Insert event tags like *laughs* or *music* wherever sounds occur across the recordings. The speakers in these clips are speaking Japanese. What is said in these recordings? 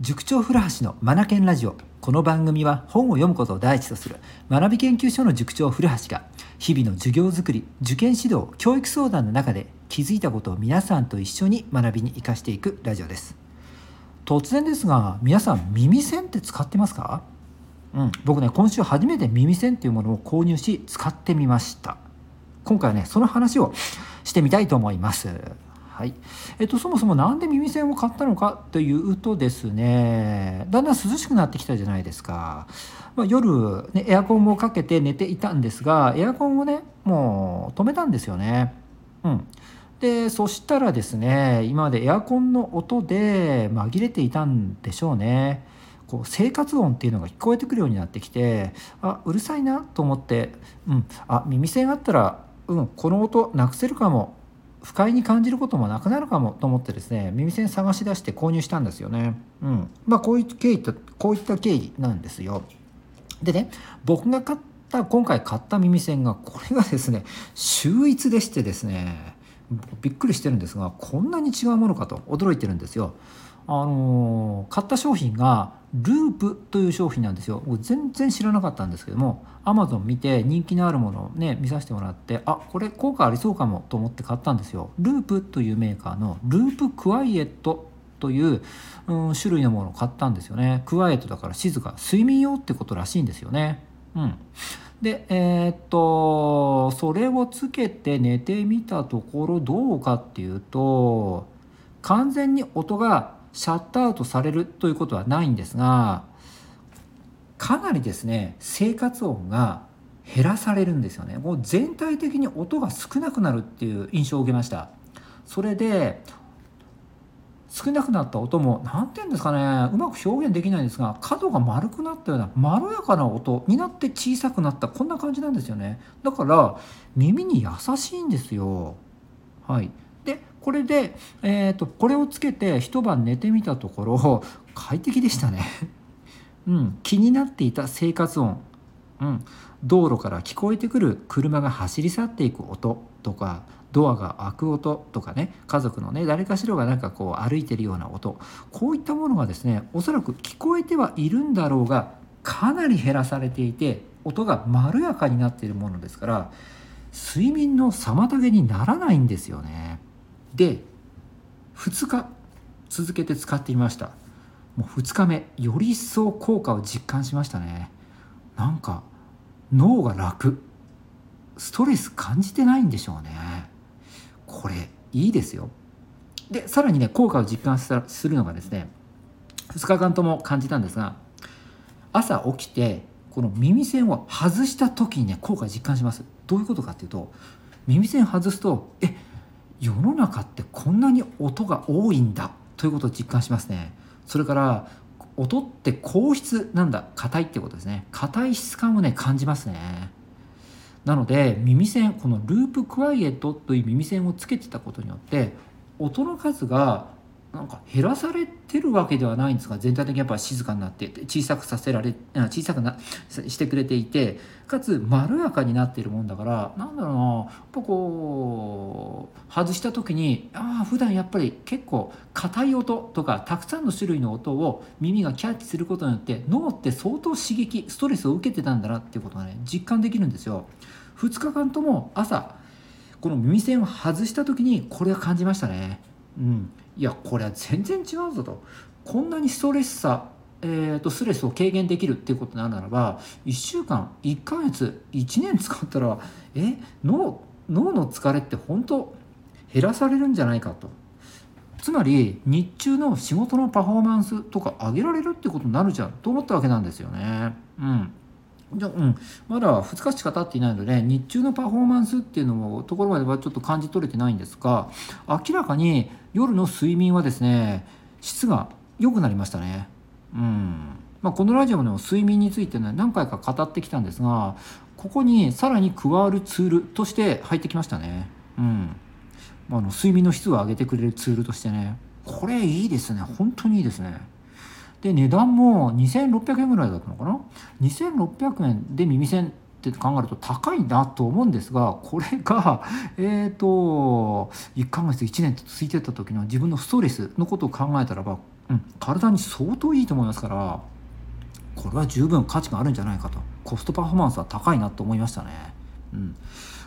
塾長古橋のマナケンラジオ。この番組は本を読むことを第一とする。学び研究所の塾長古橋が日々の授業づくり受験指導教育相談の中で気づいたことを皆さんと一緒に学びに生かしていくラジオです。突然ですが皆さん耳栓って使ってますか？うん。僕ね今週初めて耳栓っていうものを購入し使ってみました。今回はねその話をしてみたいと思います。はい。えっと、そもそも何で耳栓を買ったのかというとですねだんだん涼しくなってきたじゃないですか、まあ、夜、ね、エアコンもかけて寝ていたんですがエアコンをねもう止めたんですよね。うん。でそしたらですね今までエアコンの音で紛れていたんでしょうね。こう生活音っていうのが聞こえてくるようになってきてあうるさいなと思って、うん、あ耳栓あったら、うん、この音なくせるかも。不快に感じることもなくなるかもと思ってですね耳栓探し出して購入したんですよね。うんまあ、こういう経緯とこういった経緯なんですよ。でね僕が買った今回買った耳栓がこれがですね秀逸でしてですねびっくりしてるんですがこんなに違うものかと驚いてるんですよ。あの買った商品がループという商品なんですよ。全然知らなかったんですけどもアマゾン見て人気のあるものをね見させてもらってあこれ効果ありそうかもと思って買ったんですよ。ループというメーカーのループクワイエットという、うん、種類のものを買ったんですよね。 Quiet だから静か睡眠用ってことらしいんですよね。うん。でえー、っとそれをつけて寝てみたところどうかっていうと完全に音がシャットアウトされるということはないんですがかなりですね生活音が減らされるんですよね。もう全体的に音が少なくなるっていう印象を受けました。それで少なくなった音も何て言うんですかねうまく表現できないんですが角が丸くなったようなまろやかな音になって小さくなったこんな感じなんですよね。だから耳に優しいんですよ。はい。これで、えーと、これをつけて一晩寝てみたところ *laughs* 快適でしたね、*laughs* うん、気になっていた生活音、うん、道路から聞こえてくる車が走り去っていく音とかドアが開く音とかね。家族のね誰かしらがなんかこう歩いてるような音。こういったものがですねおそらく聞こえてはいるんだろうがかなり減らされていて音がまろやかになっているものですから睡眠の妨げにならないんですよね。で2日続けて使ってみました。もう2日目より一層効果を実感しましたね。なんか脳が楽。ストレス感じてないんでしょうね。これいいですよ。でさらにね効果を実感するのがですね2日間とも感じたんですが朝起きてこの耳栓を外した時にね効果実感します。どういうことかっていうと耳栓外すとえ世の中ってこんなに音が多いんだということを実感しますね。それから音って硬質なんだ。硬いってことですね。硬い質感をね感じますね。なので耳栓このループクワイエットという耳栓をつけてたことによって音の数がなんか減らされてるわけではないんですが全体的にやっぱ静かになって小さくさせられ小さくなしてくれていてかつまろやかになってるもんだからなんだろうなやっぱこう外した時にああ普段やっぱり結構硬い音とかたくさんの種類の音を耳がキャッチすることによって脳って相当刺激ストレスを受けてたんだなっていうことがね実感できるんですよ。2日間とも朝この耳栓を外した時にこれは感じましたね。うん、いやこれは全然違うぞと。こんなにストレスさ、えーと、ストレスを軽減できるっていうことなならば1週間1ヶ月1年使ったらえ脳脳の疲れって本当減らされるんじゃないかと。つまり日中の仕事のパフォーマンスとか上げられるってことになるじゃんと思ったわけなんですよね。うん。じゃうん、まだ2日しか経っていないので日中のパフォーマンスっていうのもところまではちょっと感じ取れてないんですが明らかに夜の睡眠はですね質が良くなりましたね。うんまあ、このラジオでも睡眠についてね何回か語ってきたんですがここにさらに加わるツールとして入ってきましたね。うんまあ、の睡眠の質を上げてくれるツールとしてねこれいいですね本当にいいですね。で値段も2600円ぐらいだったのかな？2600円。で耳栓って考えると高いなと思うんですがこれが *laughs* えっ、ー、と1ヶ月1年と続いてた時の自分のストレスのことを考えたらばうん、体に相当いいと思いますからこれは十分価値があるんじゃないかと。コストパフォーマンスは高いなと思いましたね。うん。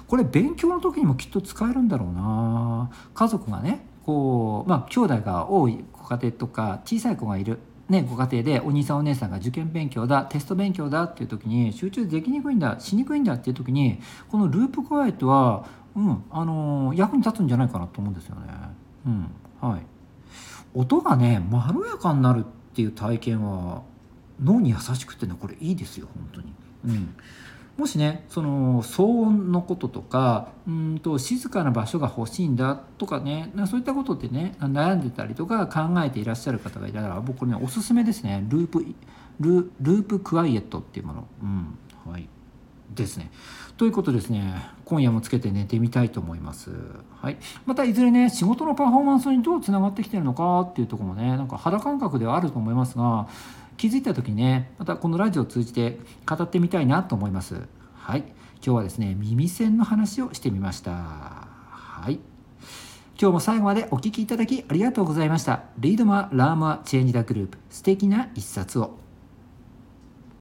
これ勉強の時にもきっと使えるんだろうな。家族がねこうまあ兄弟が多いご家庭とか小さい子がいる。ね、ご家庭でお兄さんお姉さんが受験勉強だテスト勉強だっていう時に集中できにくいんだしにくいんだっていう時にこのループクワイエットは、うんあのー、役に立つんじゃないかなと思うんですよね。うんはい、音がねまろやかになるっていう体験は脳に優しくてねこれいいですよ本当に。うんもしねその騒音のこととかうんと静かな場所が欲しいんだとかねそういったことってね悩んでたりとか考えていらっしゃる方がいたら僕これねおすすめですね。ループLoop Quiet っていうもの、うんはい、ですね。ということですね。今夜もつけて寝てみたいと思います。はい、またいずれね仕事のパフォーマンスにどうつながってきてるのかっていうとこもねなんか肌感覚ではあると思いますが気づいた時にねまたこのラジオを通じて語ってみたいなと思います。はい。今日はですね耳栓の話をしてみました。はい。今日も最後までお聴きいただきありがとうございました。 Read more, learn more, change the globe 素敵な一冊を。